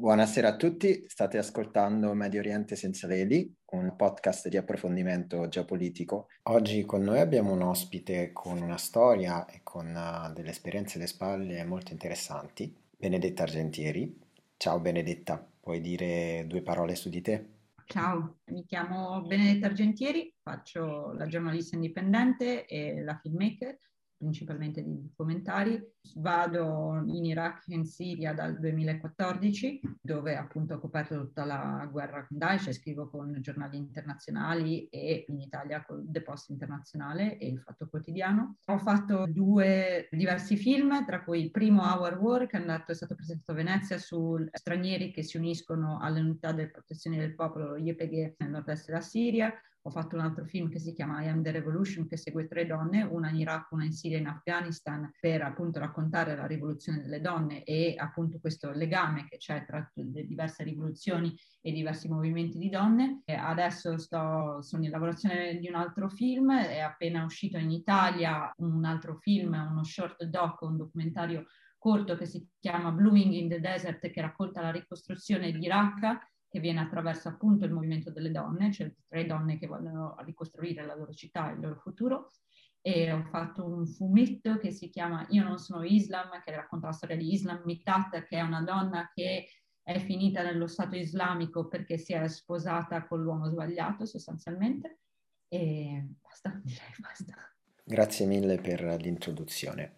Buonasera a tutti, state ascoltando Medio Oriente senza veli, un podcast di approfondimento geopolitico. Oggi con noi abbiamo un ospite con una storia e con uh, delle esperienze alle spalle molto interessanti, Benedetta Argentieri. Ciao Benedetta, puoi dire due parole su di te? Ciao, mi chiamo Benedetta Argentieri, faccio la giornalista indipendente e la filmmaker principalmente di documentari. Vado in Iraq e in Siria dal 2014, dove appunto ho coperto tutta la guerra con Daesh scrivo con giornali internazionali e in Italia con The Post Internazionale e il Fatto Quotidiano. Ho fatto due diversi film, tra cui il primo Our War, che è, andato, è stato presentato a Venezia su stranieri che si uniscono alle unità delle protezioni del popolo, YPG, nel nord-est della Siria ho fatto un altro film che si chiama I Am the Revolution che segue tre donne, una in Iraq, una in Siria e in Afghanistan per appunto raccontare la rivoluzione delle donne e appunto questo legame che c'è tra le diverse rivoluzioni e diversi movimenti di donne. E adesso sto, sono in lavorazione di un altro film, è appena uscito in Italia un altro film, uno short doc, un documentario corto che si chiama Blooming in the Desert che racconta la ricostruzione di Raqqa che viene attraverso appunto il movimento delle donne, cioè tre donne che vogliono ricostruire la loro città e il loro futuro. E ho fatto un fumetto che si chiama Io non sono Islam, che racconta la storia di Islam Mitat, che è una donna che è finita nello Stato islamico perché si è sposata con l'uomo sbagliato sostanzialmente. E basta, direi basta. Grazie mille per l'introduzione.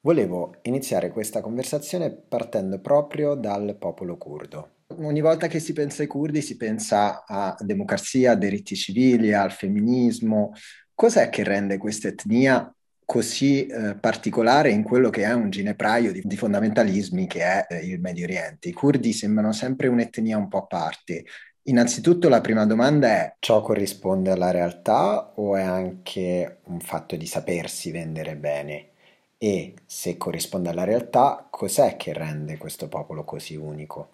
Volevo iniziare questa conversazione partendo proprio dal popolo curdo. Ogni volta che si pensa ai curdi si pensa a democrazia, a diritti civili, al femminismo. Cos'è che rende questa etnia così eh, particolare in quello che è un ginepraio di, di fondamentalismi che è eh, il Medio Oriente? I curdi sembrano sempre un'etnia un po' a parte. Innanzitutto la prima domanda è ciò corrisponde alla realtà o è anche un fatto di sapersi vendere bene? E se corrisponde alla realtà, cos'è che rende questo popolo così unico?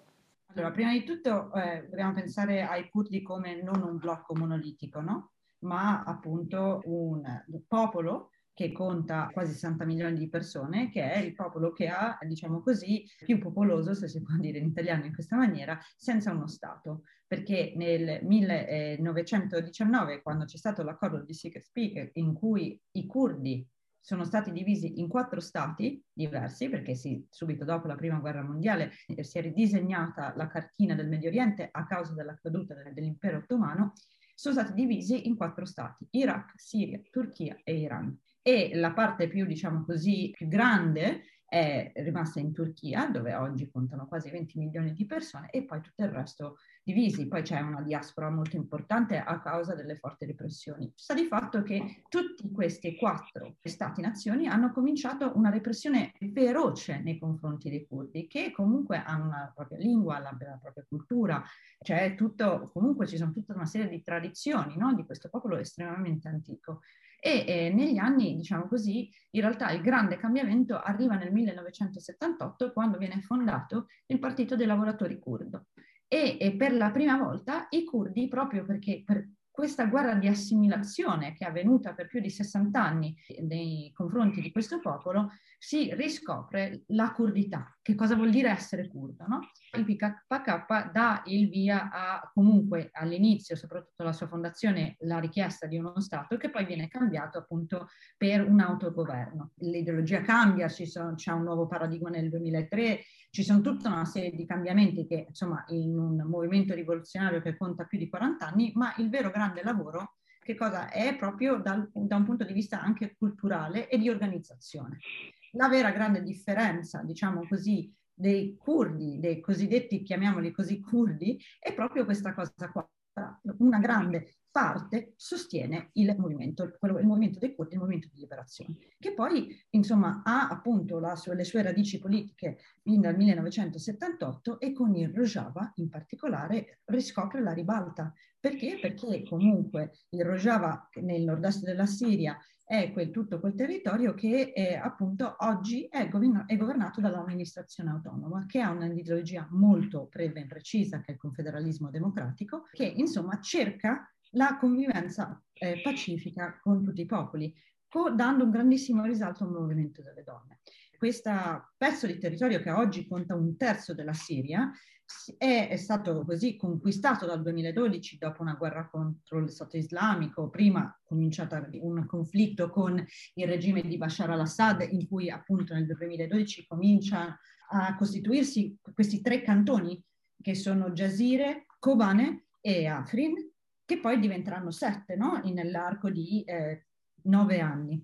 Allora, prima di tutto eh, dobbiamo pensare ai curdi come non un blocco monolitico, no? ma appunto un popolo che conta quasi 60 milioni di persone, che è il popolo che ha, diciamo così, più popoloso, se si può dire in italiano in questa maniera, senza uno Stato. Perché nel 1919, quando c'è stato l'accordo di Sykes-Picot, in cui i curdi sono stati divisi in quattro stati diversi, perché sì, subito dopo la prima guerra mondiale eh, si è ridisegnata la cartina del Medio Oriente a causa della caduta dell'impero ottomano, sono stati divisi in quattro stati, Iraq, Siria, Turchia e Iran. E la parte più, diciamo così, più grande è rimasta in Turchia, dove oggi contano quasi 20 milioni di persone, e poi tutto il resto divisi. Poi c'è una diaspora molto importante a causa delle forti repressioni. Sta di fatto che tutti questi quattro stati-nazioni hanno cominciato una repressione feroce nei confronti dei curdi, che comunque hanno una propria lingua, la, la propria cultura, c'è tutto, comunque ci sono tutta una serie di tradizioni no? di questo popolo estremamente antico. E eh, negli anni, diciamo così, in realtà il grande cambiamento arriva nel 1978 quando viene fondato il Partito dei Lavoratori Curdo. E, e per la prima volta i curdi, proprio perché per questa guerra di assimilazione che è avvenuta per più di 60 anni nei confronti di questo popolo, si riscopre la kurdità. Che cosa vuol dire essere curdo? No? Il PKK dà il via a comunque all'inizio, soprattutto la sua fondazione, la richiesta di uno Stato che poi viene cambiato appunto per un autogoverno. L'ideologia cambia, sono, c'è un nuovo paradigma nel 2003, ci sono tutta una serie di cambiamenti che insomma in un movimento rivoluzionario che conta più di 40 anni, ma il vero grande lavoro che cosa è proprio dal, da un punto di vista anche culturale e di organizzazione. La vera grande differenza, diciamo così, dei curdi, dei cosiddetti, chiamiamoli così, curdi, è proprio questa cosa qua. Una grande parte sostiene il movimento, il movimento dei curdi, il movimento di liberazione, che poi insomma ha appunto sua, le sue radici politiche fin dal 1978 e con il Rojava in particolare riscopre la ribalta. Perché? Perché comunque il Rojava nel nord-est della Siria è quel, tutto quel territorio che eh, appunto oggi è, governo, è, governato dall'amministrazione autonoma, che ha un'ideologia molto pre- ben precisa, che è il confederalismo democratico, che insomma cerca la convivenza eh, pacifica con tutti i popoli, co- dando un grandissimo risalto al movimento delle donne. Questo pezzo di territorio che oggi conta un terzo della Siria è, è, stato così conquistato dal 2012 dopo una guerra contro lo Stato islamico, prima cominciato un conflitto con il regime di Bashar al-Assad in cui appunto nel 2012 comincia a costituirsi questi tre cantoni che sono Jazire, Kobane e Afrin, che poi diventeranno sette no? nell'arco di eh, nove anni.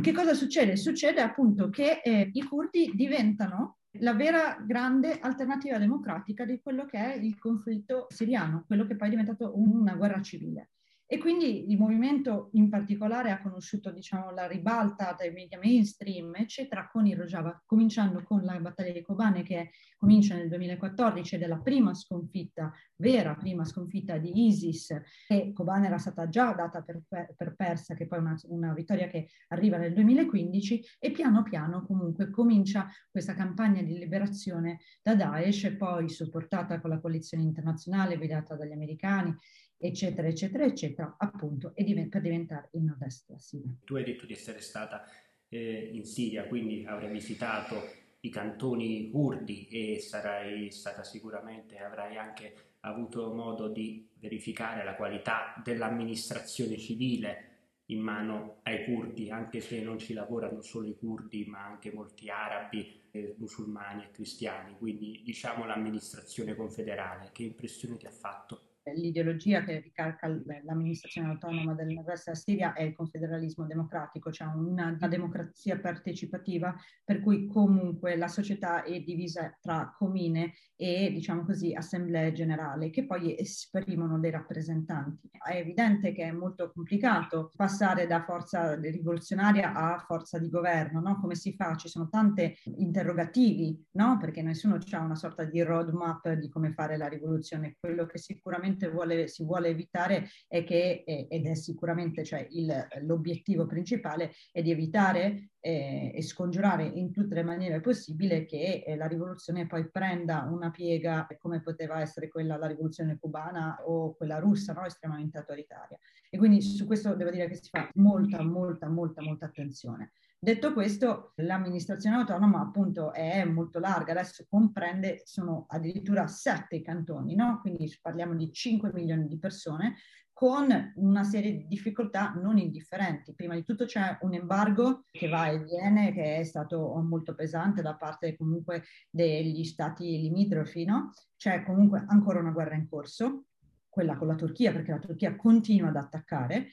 Che cosa succede? Succede appunto che eh, i curdi diventano la vera grande alternativa democratica di quello che è il conflitto siriano, quello che poi è diventato una guerra civile. E quindi il movimento in particolare ha conosciuto diciamo, la ribalta dai media mainstream, eccetera, con il Rojava, cominciando con la battaglia di Kobane che comincia nel 2014 ed è la prima sconfitta, vera prima sconfitta di ISIS, che Kobane era stata già data per, per persa, che poi è una, una vittoria che arriva nel 2015 e piano piano comunque comincia questa campagna di liberazione da Daesh, poi supportata con la coalizione internazionale guidata dagli americani eccetera, eccetera, eccetera, appunto, div- per diventare il nord-est della Siria. Tu hai detto di essere stata eh, in Siria, quindi avrai visitato i cantoni curdi e sarai stata sicuramente, avrai anche avuto modo di verificare la qualità dell'amministrazione civile in mano ai curdi, anche se non ci lavorano solo i curdi, ma anche molti arabi, eh, musulmani e cristiani, quindi diciamo l'amministrazione confederale. Che impressione ti ha fatto? L'ideologia che ricalca l'amministrazione autonoma del nord-est della Siria è il confederalismo democratico, cioè una, una, democrazia partecipativa per cui comunque la società è divisa tra comine e diciamo così assemblea generale che poi esprimono dei rappresentanti. È evidente che è molto complicato passare da forza rivoluzionaria a forza di governo, no? Come si fa? Ci sono tanti interrogativi, no? Perché nessuno ha una sorta di roadmap di come fare la rivoluzione. Quello che sicuramente sicuramente vuole, si vuole evitare è che, ed è sicuramente cioè, il, l'obiettivo principale, è di evitare eh, e scongiurare in tutte le maniere possibili che eh, la rivoluzione poi prenda una piega come poteva essere quella la rivoluzione cubana o quella russa, no? estremamente autoritaria. E quindi su questo devo dire che si fa molta, molta, molta, molta attenzione. Detto questo, l'amministrazione autonoma appunto è molto larga, adesso comprende, sono addirittura sette cantoni, no? quindi parliamo di 5 milioni di persone con una serie di difficoltà non indifferenti. Prima di tutto c'è un embargo che va e viene, che è stato molto pesante da parte comunque degli stati limitrofi, no? C'è comunque ancora una guerra in corso, quella con la Turchia, perché la Turchia continua ad attaccare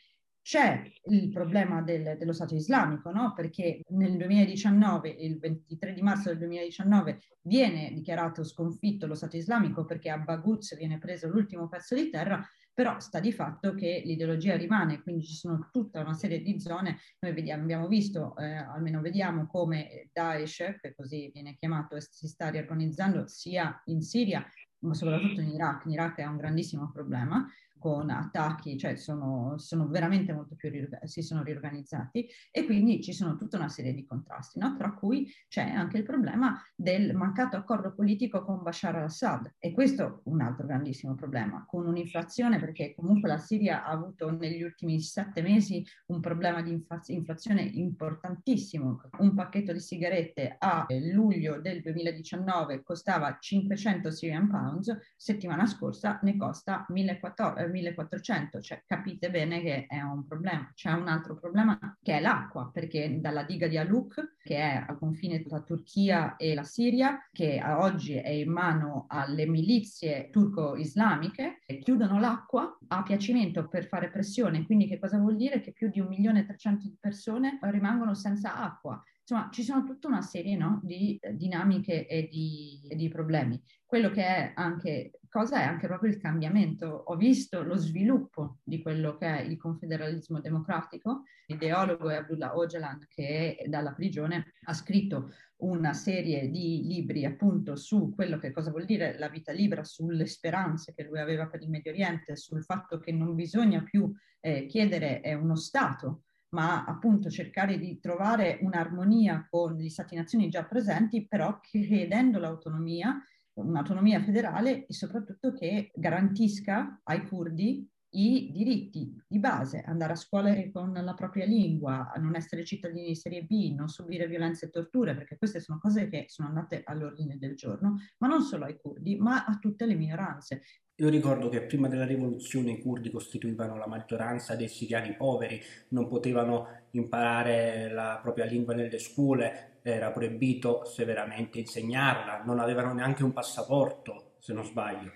c'è il problema del, dello Stato islamico, no? perché nel 2019, il 23 di marzo del 2019, viene dichiarato sconfitto lo Stato islamico perché a Baguz viene preso l'ultimo pezzo di terra, però sta di fatto che l'ideologia rimane, quindi ci sono tutta una serie di zone, noi vediamo, abbiamo visto, eh, almeno vediamo come Daesh, che così viene chiamato, si sta riorganizzando sia in Siria ma soprattutto in Iraq. In Iraq è un grandissimo problema con attacchi, cioè sono, sono veramente molto più, si sono riorganizzati e quindi ci sono tutta una serie di contrasti, no? tra cui c'è anche il problema del mancato accordo politico con Bashar al-Assad. E questo è un altro grandissimo problema, con un'inflazione perché comunque la Siria ha avuto negli ultimi sette mesi un problema di inflazione importantissimo, un pacchetto di sigarette a luglio del 2019 costava 500 Syrian pounds, settimana scorsa ne costa 1400 1400, cioè capite bene che è un problema. C'è un altro problema che è l'acqua, perché dalla diga di Aluk, che è al confine tra Turchia e la Siria, che oggi è in mano alle milizie turco-islamiche, chiudono l'acqua a piacimento per fare pressione. Quindi che cosa vuol dire? Che più di 1.300.000 di persone rimangono senza acqua. Insomma, ci sono tutta una serie no, di dinamiche e di, e di problemi. Quello che è anche cosa è anche proprio il cambiamento. Ho visto lo sviluppo di quello che è il confederalismo democratico. L'ideologo è Abdullah Öcalan che dalla prigione ha scritto una serie di libri appunto su quello che cosa vuol dire la vita libera, sulle speranze che lui aveva per il Medio Oriente, sul fatto che non bisogna più eh, chiedere eh, uno Stato, ma appunto cercare di trovare un'armonia con gli stati-nazioni già presenti, però chiedendo l'autonomia un'autonomia federale e soprattutto che garantisca ai curdi i diritti di base, andare a scuola con la propria lingua, non essere cittadini di serie B, non subire violenze e torture, perché queste sono cose che sono andate all'ordine del giorno, ma non solo ai curdi, ma a tutte le minoranze. Io ricordo che prima della rivoluzione i curdi costituivano la maggioranza dei siriani poveri, non potevano imparare la propria lingua nelle scuole, era proibito severamente insegnarla, non avevano neanche un passaporto, se non sbaglio.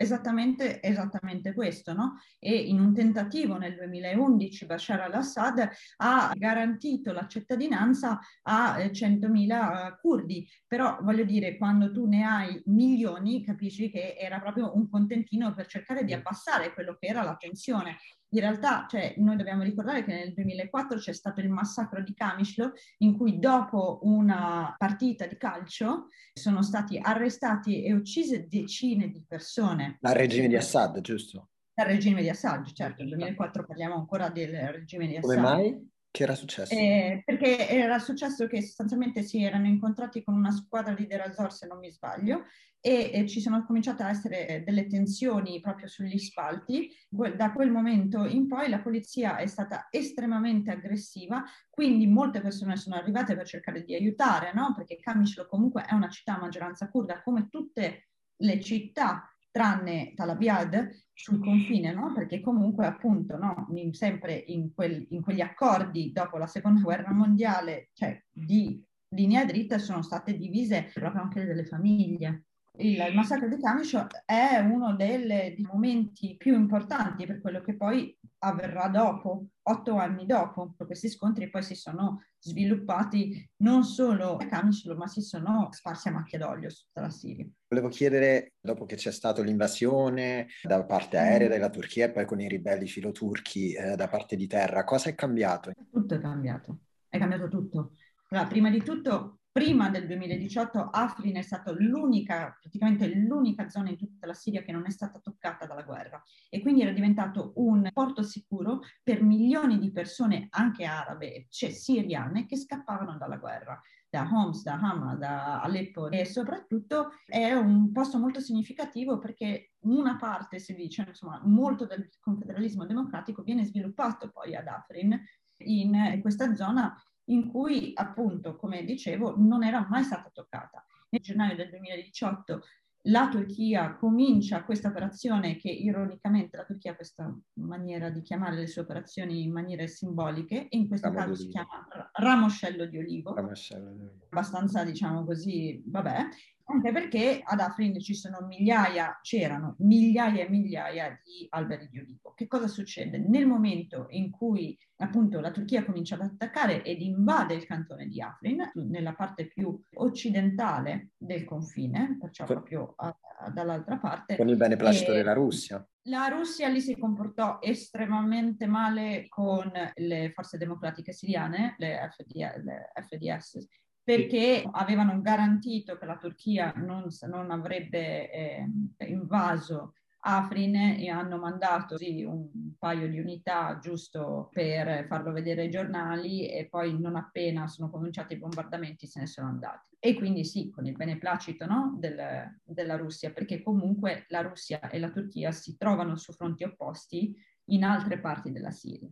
Esattamente, esattamente questo, no? E in un tentativo nel 2011 Bashar al-Assad ha garantito la cittadinanza a 100.000 eh, curdi, però voglio dire, quando tu ne hai milioni, capisci che era proprio un contentino per cercare di abbassare quello che era la tensione in realtà cioè, noi dobbiamo ricordare che nel 2004 c'è stato il massacro di Kamishlo in cui dopo una partita di calcio sono stati arrestati e uccise decine di persone. Al regime di Assad, giusto? Al regime di Assad, certo, nel 2004 parliamo ancora del regime di Assad. Come mai? Che era successo? Eh, perché era successo che sostanzialmente si erano incontrati con una squadra di Derazor, se non mi sbaglio, e, e, ci sono cominciate a essere delle tensioni proprio sugli spalti. Da quel momento in poi la polizia è stata estremamente aggressiva, quindi molte persone sono arrivate per cercare di aiutare, no? perché Kamishlo comunque è una città a maggioranza kurda, come tutte le città tranne Talabiad sul confine, no? perché comunque appunto no, in, sempre in, quel, in, quegli accordi dopo la seconda guerra mondiale, cioè di linea dritta, sono state divise proprio anche delle famiglie. Il, massacro di Camiscio è uno dei, dei momenti più importanti per quello che poi avverrà dopo, otto anni dopo. Questi scontri poi si sono sviluppati non solo a Camiscio, ma si sono sparsi a macchia d'olio su tutta la Siria. Volevo chiedere, dopo che c'è stata l'invasione da parte aerea mm. della Turchia e poi con i ribelli filoturchi eh, da parte di terra, cosa è cambiato? Tutto è cambiato, è cambiato tutto. Allora, prima di tutto prima del 2018 Afrin è stata l'unica, praticamente l'unica zona in tutta la Siria che non è stata toccata dalla guerra. E quindi era diventato un porto sicuro per milioni di persone, anche arabe, cioè siriane, che scappavano dalla guerra. Da Homs, da Hama, da Aleppo. E soprattutto è un posto molto significativo perché una parte, si dice, insomma, molto del confederalismo democratico viene sviluppato poi ad Afrin in questa zona in cui appunto, come dicevo, non era mai stata toccata. Nel gennaio del 2018 la Turchia comincia questa operazione che ironicamente la Turchia ha questa maniera di chiamare le sue operazioni in maniere simboliche e in questo Ramo caso si chiama ramoscello di olivo, ramoscello di olivo. abbastanza diciamo così, vabbè, anche perché ad Afrin ci sono migliaia, c'erano migliaia e migliaia di alberi di olivo. Che cosa succede? Nel momento in cui appunto la Turchia comincia ad attaccare ed invade il cantone di Afrin, nella parte più occidentale del confine, perciò proprio a, a, dall'altra parte. Con il beneplacito della Russia. La Russia lì si comportò estremamente male con le forze democratiche siriane, le, FD, le FDS, perché avevano garantito che la Turchia non, non avrebbe eh, invaso Afrin e hanno mandato sì, un paio di unità giusto per farlo vedere ai giornali e poi non appena sono cominciati i bombardamenti se ne sono andati. E quindi sì, con il beneplacito no, del, della Russia, perché comunque la Russia e la Turchia si trovano su fronti opposti in altre parti della Siria.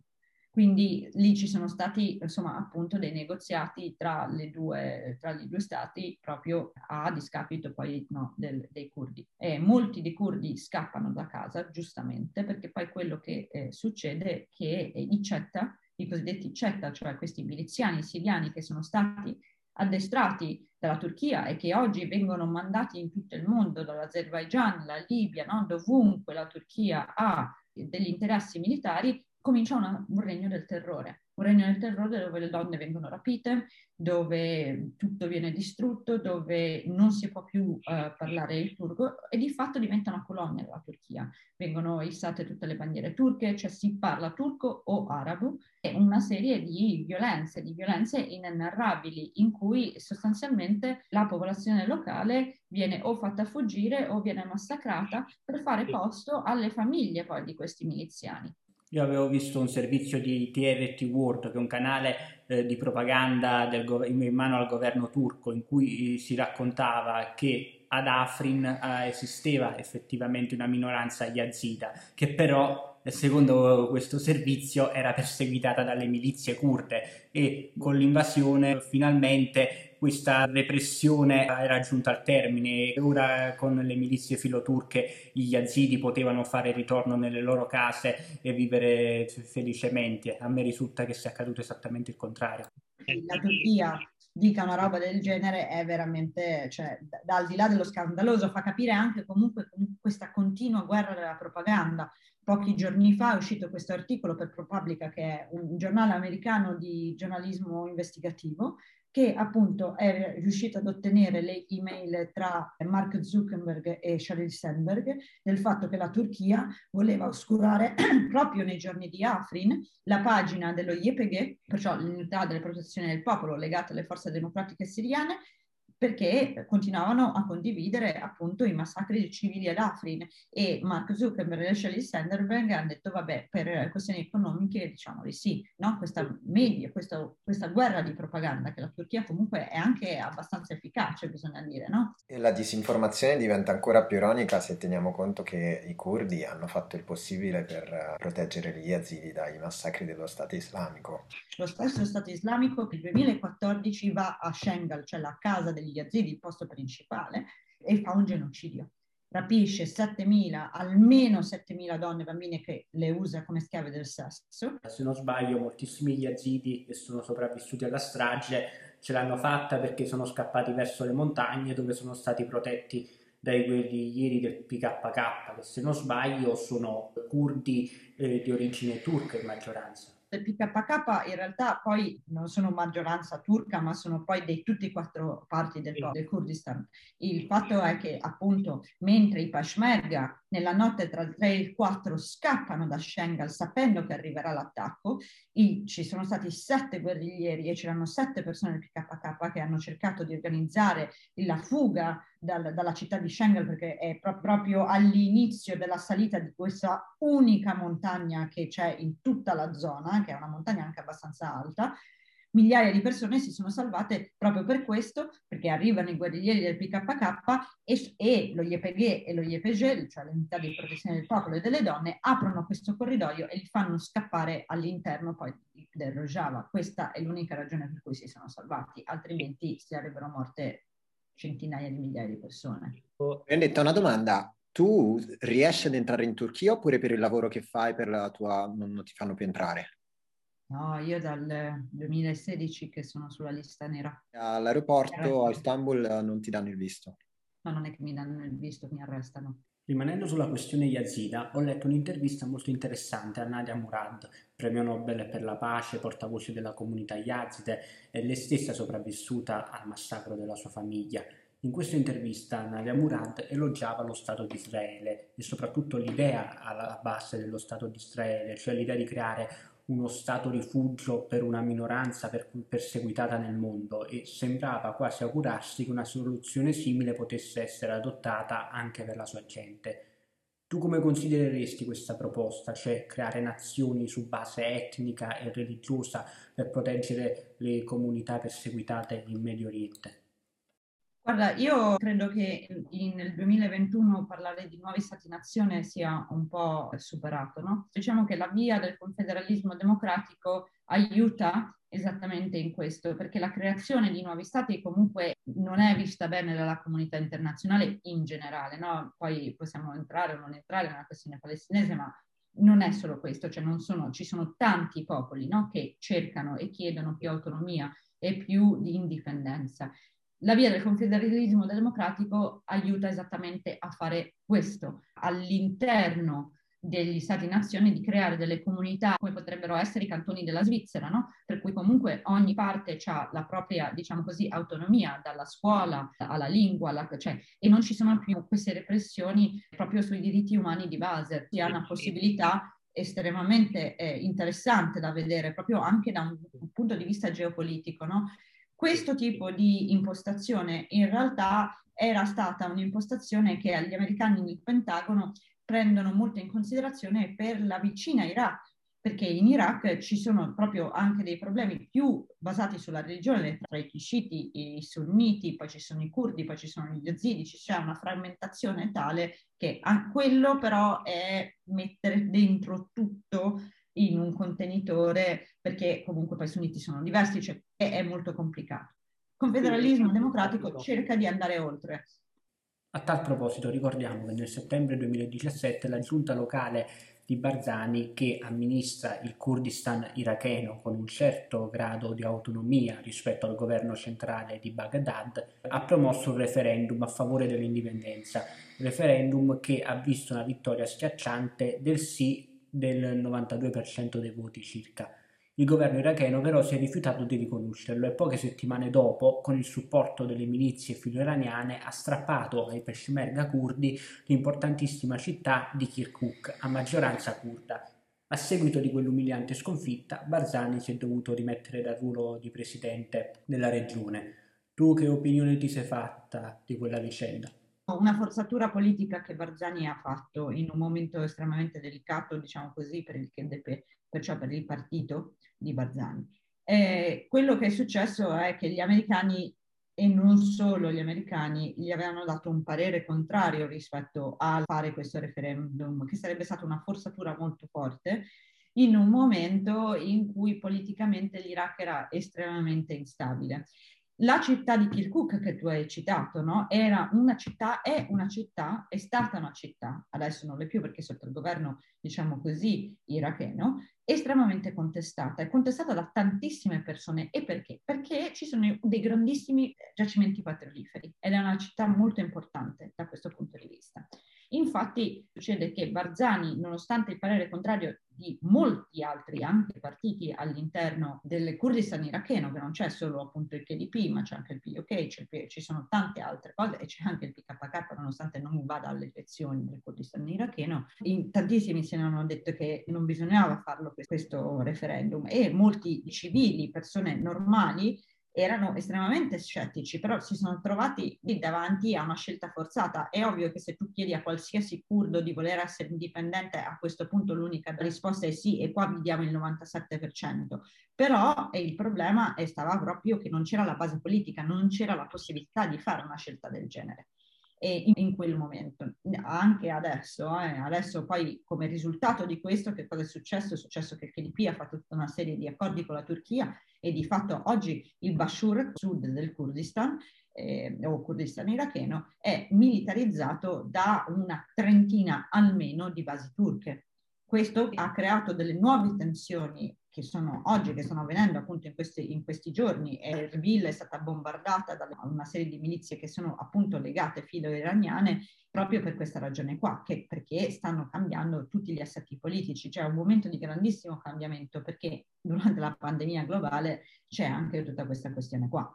Quindi lì ci sono stati, insomma, appunto dei negoziati tra, due, tra i due stati proprio a discapito poi no, del, dei curdi. E molti dei curdi scappano da casa, giustamente, perché poi quello che eh, succede è che i Cetta, i cosiddetti Cetta, cioè questi miliziani siriani che sono stati addestrati dalla Turchia e che oggi vengono mandati in tutto il mondo, dall'Azerbaigian, la Libia, no? dovunque la Turchia ha degli interessi militari, comincia una, un regno del terrore, un regno del terrore dove le donne vengono rapite, dove tutto viene distrutto, dove non si può più uh, parlare il turco e di fatto diventa una colonia la Turchia. Vengono issate tutte le bandiere turche, cioè si parla turco o arabo e una serie di violenze, di violenze inenarrabili in cui sostanzialmente la popolazione locale viene o fatta fuggire o viene massacrata per fare posto alle famiglie poi di questi miliziani. Io avevo visto un servizio di TRT World, che è un canale eh, di propaganda del, in mano al governo turco, in cui si raccontava che ad Afrin eh, esisteva effettivamente una minoranza yazida, che però secondo questo servizio era perseguitata dalle milizie kurde e con l'invasione finalmente questa repressione era giunta al termine e ora con le milizie filoturche gli yazidi potevano fare ritorno nelle loro case e vivere felicemente. A me risulta che sia accaduto esattamente il contrario. La Turchia dica una roba del genere è veramente, cioè, al di là dello scandaloso, fa capire anche comunque questa continua guerra della propaganda. Pochi giorni fa è uscito questo articolo per ProPublica, che è un giornale americano di giornalismo investigativo, che appunto è riuscito ad ottenere le email tra Mark Zuckerberg e Sheryl Sandberg del fatto che la Turchia voleva oscurare proprio nei giorni di Afrin la pagina dello YPG, perciò l'unità delle protezioni del popolo legata alle forze democratiche siriane, perché continuavano a condividere appunto i massacri civili ad Afrin e Mark Zuckerberg e Sheryl Sandberg hanno detto vabbè per questioni economiche diciamo di sì, no? questa media, questa, questa, guerra di propaganda che la Turchia comunque è anche abbastanza efficace bisogna dire no? E la disinformazione diventa ancora più ironica se teniamo conto che i curdi hanno fatto il possibile per proteggere gli yazidi dai massacri dello Stato islamico. Lo stesso Stato islamico nel 2014 va a Shengal, cioè la casa degli degli yazidi, il posto principale, e fa un genocidio. Rapisce 7.000, almeno 7.000 donne e bambine che le usa come schiave del sesso. Se non sbaglio, moltissimi yazidi che sono sopravvissuti alla strage ce l'hanno fatta perché sono scappati verso le montagne dove sono stati protetti dai guerriglieri del PKK, che se non sbaglio sono curdi eh, di origine turca in maggioranza del PKK in realtà poi non sono maggioranza turca, ma sono poi di tutte e quattro parti del, del, Kurdistan. Il fatto è che appunto mentre i Peshmerga nella notte tra il 3 e il 4 scappano da Shengal sapendo che arriverà l'attacco, ci sono stati sette guerriglieri e c'erano sette persone del PKK che hanno cercato di organizzare la fuga dal, dalla città di Shengal perché è pro- proprio all'inizio della salita di questa unica montagna che c'è in tutta la zona, che è una montagna anche abbastanza alta, migliaia di persone si sono salvate proprio per questo, perché arrivano i guerriglieri del PKK e, e lo YPG e lo YPG, cioè l'unità di protezione del popolo e delle donne, aprono questo corridoio e li fanno scappare all'interno poi del Rojava. Questa è l'unica ragione per cui si sono salvati, altrimenti sarebbero morte centinaia di migliaia di persone. Vendetta, una domanda. Tu riesci ad entrare in Turchia oppure per il lavoro che fai, per la tua... non ti fanno più entrare? No, io dal 2016 che sono sulla lista nera. All'aeroporto a Istanbul non ti danno il visto? No, non è che mi danno il visto, mi arrestano. Rimanendo sulla questione Yazida, ho letto un'intervista molto interessante a Nadia Murad, premio Nobel per la pace, portavoce della comunità Yazide e lei stessa sopravvissuta al massacro della sua famiglia. In questa intervista Nadia Murad elogiava lo Stato di Israele e soprattutto l'idea alla base dello Stato di Israele, cioè l'idea di creare uno stato rifugio per una minoranza per, perseguitata nel mondo e sembrava quasi augurarsi che una soluzione simile potesse essere adottata anche per la sua gente. Tu come considereresti questa proposta, cioè creare nazioni su base etnica e religiosa per proteggere le comunità perseguitate in Medio Oriente? Guarda, io credo che nel 2021 parlare di nuovi stati-nazione sia un po' superato, no? Diciamo che la via del confederalismo democratico aiuta esattamente in questo, perché la creazione di nuovi stati comunque non è vista bene dalla comunità internazionale in generale, no? Poi possiamo entrare o non entrare nella questione palestinese, ma non è solo questo, cioè sono, ci sono tanti popoli no? che cercano e chiedono più autonomia e più di indipendenza la via del confederalismo democratico aiuta esattamente a fare questo, all'interno degli stati-nazioni di creare delle comunità come potrebbero essere i cantoni della Svizzera, no? per cui comunque ogni parte ha la propria, diciamo così, autonomia dalla scuola alla lingua, alla, cioè, e non ci sono più queste repressioni proprio sui diritti umani di base, si ha una possibilità estremamente eh, interessante da vedere proprio anche da un, un punto di vista geopolitico, no? Questo tipo di impostazione in realtà era stata un'impostazione che gli americani nel Pentagono prendono molto in considerazione per la vicina Iraq, perché in Iraq ci sono proprio anche dei problemi più basati sulla religione tra i sciiti, i sunniti, poi ci sono i curdi, poi ci sono gli yazidi, c'è una frammentazione tale che quello però è mettere dentro tutto in un contenitore perché comunque poi i sunniti sono diversi, cioè è, è molto complicato. Il confederalismo democratico cerca di andare oltre. A tal proposito ricordiamo che nel settembre 2017 la giunta locale di Barzani che amministra il Kurdistan iracheno con un certo grado di autonomia rispetto al governo centrale di Baghdad, ha promosso un referendum a favore dell'indipendenza, referendum che ha visto una vittoria schiacciante del sì del 92% dei voti circa. Il governo iracheno però si è rifiutato di riconoscerlo e poche settimane dopo, con il supporto delle milizie filo-iraniane, ha strappato ai peshmerga kurdi l'importantissima città di Kirkuk, a maggioranza kurda. A seguito di quell'umiliante sconfitta, Barzani si è dovuto rimettere dal ruolo di presidente della regione. Tu che opinione ti sei fatta di quella vicenda? Una forzatura politica che Barzani ha fatto in un momento estremamente delicato, diciamo così, per il KDP, perciò per il partito di Barzani. Eh, quello che è successo è che gli americani, e non solo gli americani, gli avevano dato un parere contrario rispetto a fare questo referendum, che sarebbe stata una forzatura molto forte in un momento in cui politicamente l'Iraq era estremamente instabile. La città di Kirkuk che tu hai citato, no? Era una città, è una città, è stata una città, adesso non è più perché sotto il governo, diciamo così, iracheno, estremamente contestata, è contestata da tantissime persone. E perché? Perché ci sono dei grandissimi giacimenti petroliferi ed è una città molto importante da questo punto di vista. Infatti succede che Barzani, nonostante il parere contrario di molti altri anche partiti all'interno del Kurdistan iracheno, che non c'è solo appunto il KDP, ma c'è anche il PUK, ci sono tante altre cose e c'è anche il PKK, nonostante non vada alle elezioni del Kurdistan iracheno, in, tantissimi se ne hanno detto che non bisognava farlo questo referendum e molti civili, persone normali, erano estremamente scettici, però si sono trovati lì davanti a una scelta forzata. È ovvio che se tu chiedi a qualsiasi curdo di voler essere indipendente, a questo punto l'unica risposta è sì, e qua vi diamo il 97%. Però il problema stava proprio che non c'era la base politica, non c'era la possibilità di fare una scelta del genere in, quel momento, anche adesso. Eh, adesso poi come risultato di questo che cosa è successo? È successo che il KDP ha fatto tutta una serie di accordi con la Turchia e di fatto oggi il Bashur, sud del Kurdistan, eh, o Kurdistan iracheno, è militarizzato da una trentina almeno di basi turche. Questo ha creato delle nuove tensioni che sono oggi, che stanno avvenendo appunto in questi, in questi giorni. Erbil è stata bombardata da una serie di milizie che sono appunto legate filo-iraniane proprio per questa ragione qua, che perché stanno cambiando tutti gli assetti politici. C'è un momento di grandissimo cambiamento perché durante la pandemia globale c'è anche tutta questa questione qua.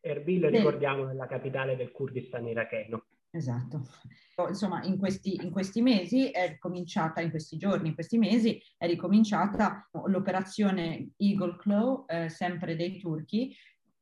Erbil, ricordiamo, è la capitale del Kurdistan iracheno. Esatto. Insomma, in questi, in questi, mesi è ricominciata, in questi giorni, in questi mesi, è ricominciata l'operazione Eagle Claw, eh, sempre dei turchi,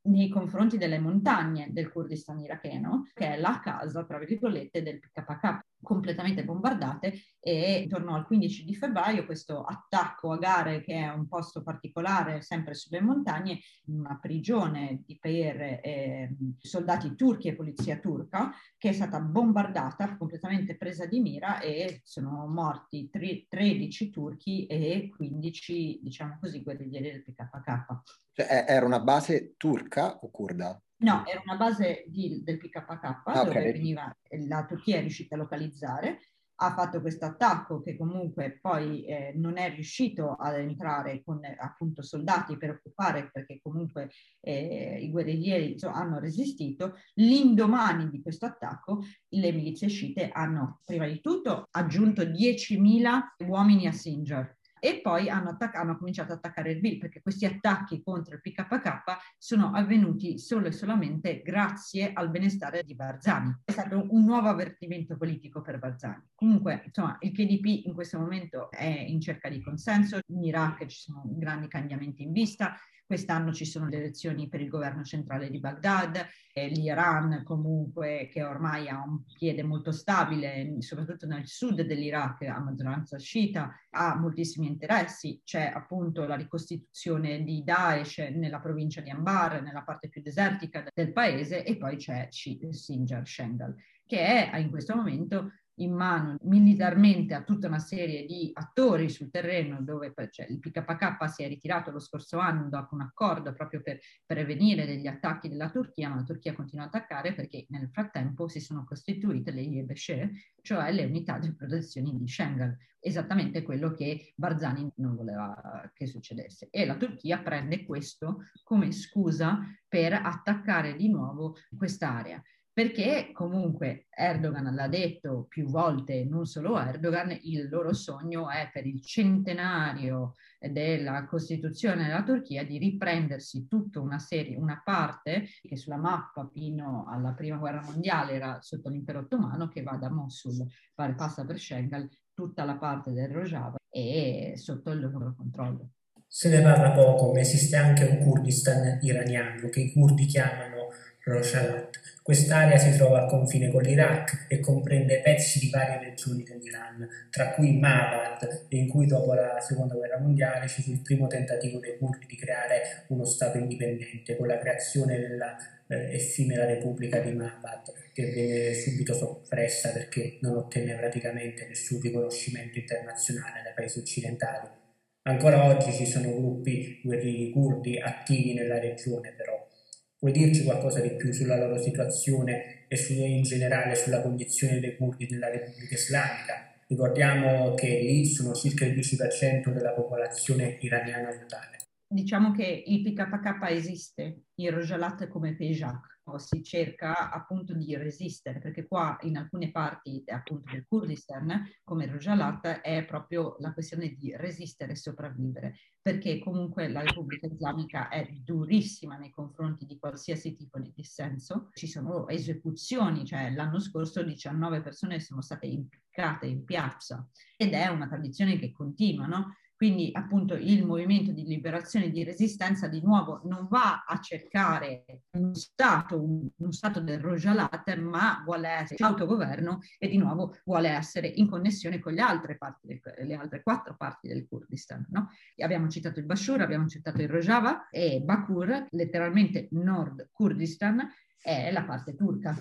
nei confronti delle montagne del Kurdistan iracheno, che è la casa, tra virgolette, del PKK, completamente bombardate e intorno al 15 di febbraio questo attacco a Gare, che è un posto particolare sempre sulle montagne, una prigione di per eh, soldati turchi e polizia turca, che è stata bombardata, completamente presa di mira e sono morti tre, 13 turchi e 15, diciamo così, guerriglieri del PKK. Cioè, era una base turca o kurda? No, era una base di, del PKK ah, dove okay. veniva, la Turchia è riuscita a localizzare, ha fatto questo attacco che comunque poi eh, non è riuscito ad entrare con appunto soldati per occupare perché comunque eh, i guerriglieri so, hanno resistito. L'indomani di questo attacco le milizie sciite hanno prima di tutto aggiunto 10.000 uomini a Sinjar e poi hanno, attac- hanno cominciato ad attaccare il VIL perché questi attacchi contro il PKK sono avvenuti solo e solamente grazie al benestare di Barzani. È stato un nuovo avvertimento politico per Barzani. Comunque, insomma, il KDP in questo momento è in cerca di consenso, in Iraq ci sono grandi cambiamenti in vista, Quest'anno ci sono le elezioni per il governo centrale di Baghdad, eh, l'Iran comunque che ormai ha un piede molto stabile, soprattutto nel sud dell'Iraq, a maggioranza sciita, ha moltissimi interessi. C'è appunto la ricostituzione di Daesh nella provincia di Anbar, nella parte più desertica del paese, e poi c'è Sinjar Shengal, che è in questo momento in mano militarmente a tutta una serie di attori sul terreno dove cioè, il PKK si è ritirato lo scorso anno dopo un accordo proprio per prevenire degli attacchi della Turchia, ma la Turchia continua ad attaccare perché nel frattempo si sono costituite le Yebeshe, cioè le unità di protezione di Schengen, esattamente quello che Barzani non voleva che succedesse. E la Turchia prende questo come scusa per attaccare di nuovo quest'area perché comunque Erdogan l'ha detto più volte, non solo Erdogan, il loro sogno è per il centenario della Costituzione della Turchia di riprendersi tutta una serie, una parte che sulla mappa fino alla Prima Guerra Mondiale era sotto l'impero ottomano, che va da Mosul, passa per Schengen, tutta la parte del Rojava e sotto il loro controllo. Se ne parla poco, ma esiste anche un Kurdistan iraniano che i kurdi chiamano Rojava. Quest'area si trova al confine con l'Iraq e comprende pezzi di varie regioni dell'Iran, tra cui Mabad, in cui dopo la seconda guerra mondiale ci fu il primo tentativo dei curdi di creare uno Stato indipendente con la creazione della eh, effimera Repubblica di Mabad, che venne subito soppressa perché non ottenne praticamente nessun riconoscimento internazionale dai paesi occidentali. Ancora oggi ci sono gruppi guerrigli curdi attivi nella regione però Vuoi dirci qualcosa di più sulla loro situazione e su, in generale sulla condizione dei curdi della Repubblica Islamica? Ricordiamo che lì sono circa il 10% della popolazione iraniana totale. Diciamo che il PKK esiste, il Rojalat come Pejak, si cerca appunto di resistere, perché qua in alcune parti appunto del Kurdistan, come Rojalat, è proprio la questione di resistere e sopravvivere, perché comunque la Repubblica Islamica è durissima nei confronti di qualsiasi tipo di dissenso. Ci sono esecuzioni, cioè l'anno scorso 19 persone sono state impiccate in piazza ed è una tradizione che continua, no? Quindi appunto il movimento di liberazione e di resistenza di nuovo non va a cercare uno Stato, un, uno Stato del Rojalat, ma vuole essere autogoverno e di nuovo vuole essere in connessione con le altre, parti, le altre quattro parti del Kurdistan. No? Abbiamo citato il Bashur, abbiamo citato il Rojava e Bakur, letteralmente Nord Kurdistan, è la parte turca.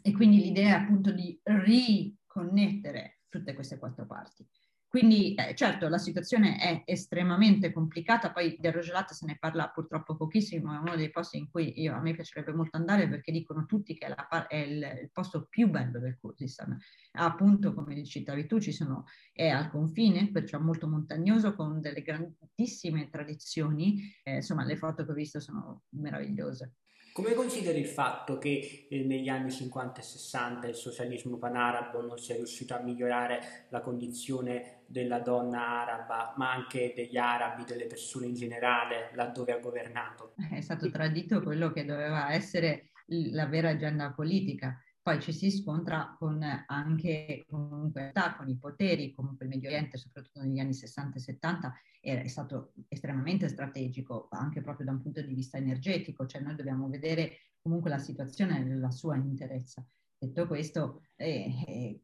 E quindi l'idea appunto di riconnettere tutte queste quattro parti. Quindi eh, certo la situazione è estremamente complicata, poi del Rogelat se ne parla purtroppo pochissimo, è uno dei posti in cui io, a me piacerebbe molto andare perché dicono tutti che è, la, è il, il, posto più bello del Kurdistan. Appunto, come citavi tu, sono, è al confine, perciò molto montagnoso, con delle grandissime tradizioni, eh, insomma le foto che ho visto sono meravigliose. Come consideri il fatto che eh, negli anni 50 e 60 il socialismo panarabo non sia riuscito a migliorare la condizione della donna araba, ma anche degli arabi, delle persone in generale, laddove ha governato? È stato tradito quello che doveva essere la vera agenda politica poi ci si scontra con anche comunque con i poteri, comunque il Medio Oriente, soprattutto negli anni 60 e 70, è stato estremamente strategico, anche proprio da un punto di vista energetico, cioè noi dobbiamo vedere comunque la situazione nella sua interezza. Detto questo, eh, eh,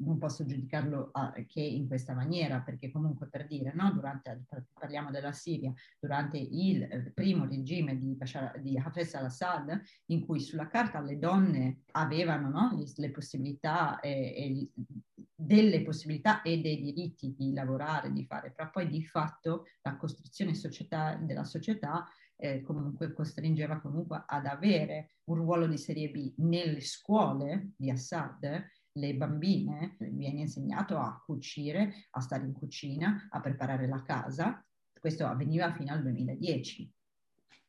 non posso giudicarlo a, che in questa maniera, perché comunque per dire, no, durante, parliamo della Siria, durante il eh, primo regime di, Bashar, di Hafez al-Assad, in cui sulla carta le donne avevano no, le, possibilità e, e, delle possibilità e dei diritti di lavorare, di fare, però poi di fatto la costruzione società, della società eh, comunque costringeva comunque ad avere un ruolo di serie B nelle scuole di Assad, le bambine viene insegnato a cucire, a stare in cucina, a preparare la casa. Questo avveniva fino al 2010.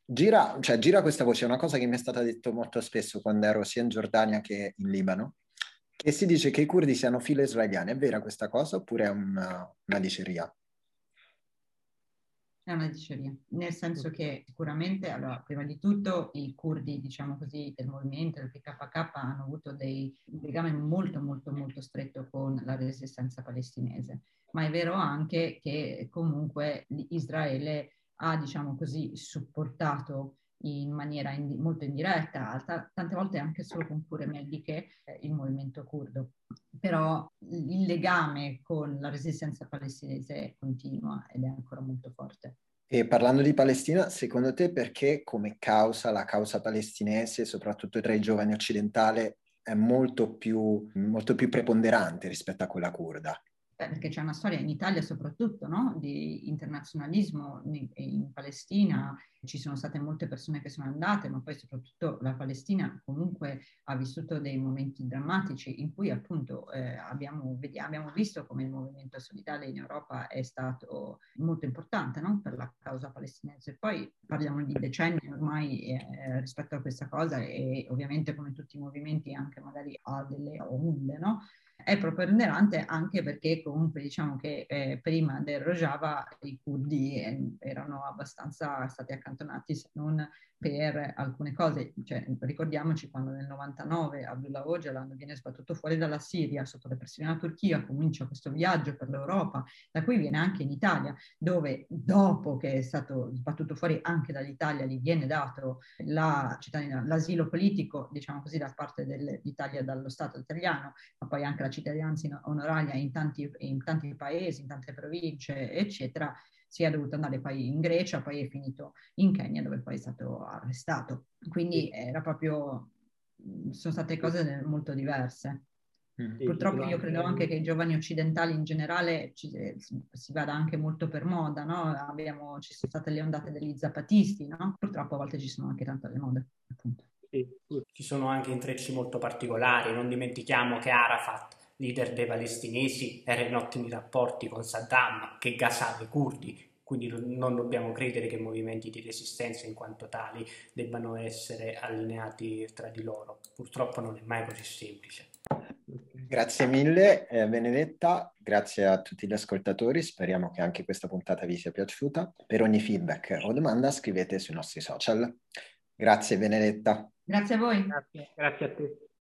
Gira, cioè, gira questa voce, è una cosa che mi è stata detta molto spesso quando ero sia in Giordania che in Libano, che si dice che i curdi siano filo israeliani. È vera questa cosa oppure è una, una diceria? È una diceria, nel senso che sicuramente, allora, prima di tutto, i curdi, diciamo così, del movimento, del PKK, hanno avuto dei, un legame molto, molto, molto stretto con la resistenza palestinese, ma è vero anche che comunque Israele ha, diciamo così, supportato in maniera indi- molto indiretta, t- tante volte anche solo con cure mediche, eh, il movimento curdo. Però il legame con la resistenza palestinese continua ed è ancora molto forte. E parlando di Palestina, secondo te perché come causa, la causa palestinese, soprattutto tra i giovani occidentali, è molto più, molto più preponderante rispetto a quella curda? Perché c'è una storia in Italia soprattutto no? di internazionalismo in, in, Palestina, ci sono state molte persone che sono andate, ma poi soprattutto la Palestina comunque ha vissuto dei momenti drammatici in cui appunto eh, abbiamo, abbiamo, visto come il movimento solidale in Europa è stato molto importante no? per la causa palestinese. Poi parliamo di decenni ormai eh, rispetto a questa cosa e ovviamente come tutti i movimenti anche magari ha delle onde, no? È preponderante anche perché comunque diciamo che eh, prima del Rojava i curdi eh, erano abbastanza stati accantonati se non per alcune cose, cioè, ricordiamoci quando nel 99 Abdullah Öcalan viene sbattuto fuori dalla Siria sotto la pressione della Turchia, comincia questo viaggio per l'Europa, da cui viene anche in Italia, dove dopo che è stato sbattuto fuori anche dall'Italia gli viene dato la l'asilo politico, diciamo così, da parte dell'Italia dallo Stato italiano, ma poi anche la cittadinanza onoraria in tanti, in tanti paesi, in tante province, eccetera, sia dovuto andare poi in Grecia, poi è finito in Kenya dove poi è stato arrestato. Quindi era proprio, sono state cose molto diverse. Mm. Purtroppo io credo anche che i giovani occidentali in generale ci, si vada anche molto per moda, no? Abbiamo, ci sono state le ondate degli zapatisti, no? Purtroppo a volte ci sono anche tante le mode, appunto. Ci sono anche intrecci molto particolari, non dimentichiamo che Arafat leader dei palestinesi, era in ottimi rapporti con Saddam, che gasava i curdi, quindi non dobbiamo credere che movimenti di resistenza in quanto tali debbano essere allineati tra di loro. Purtroppo non è mai così semplice. Grazie mille eh, Benedetta, grazie a tutti gli ascoltatori, speriamo che anche questa puntata vi sia piaciuta. Per ogni feedback o domanda scrivete sui nostri social. Grazie Benedetta. Grazie a voi. Grazie, grazie a te.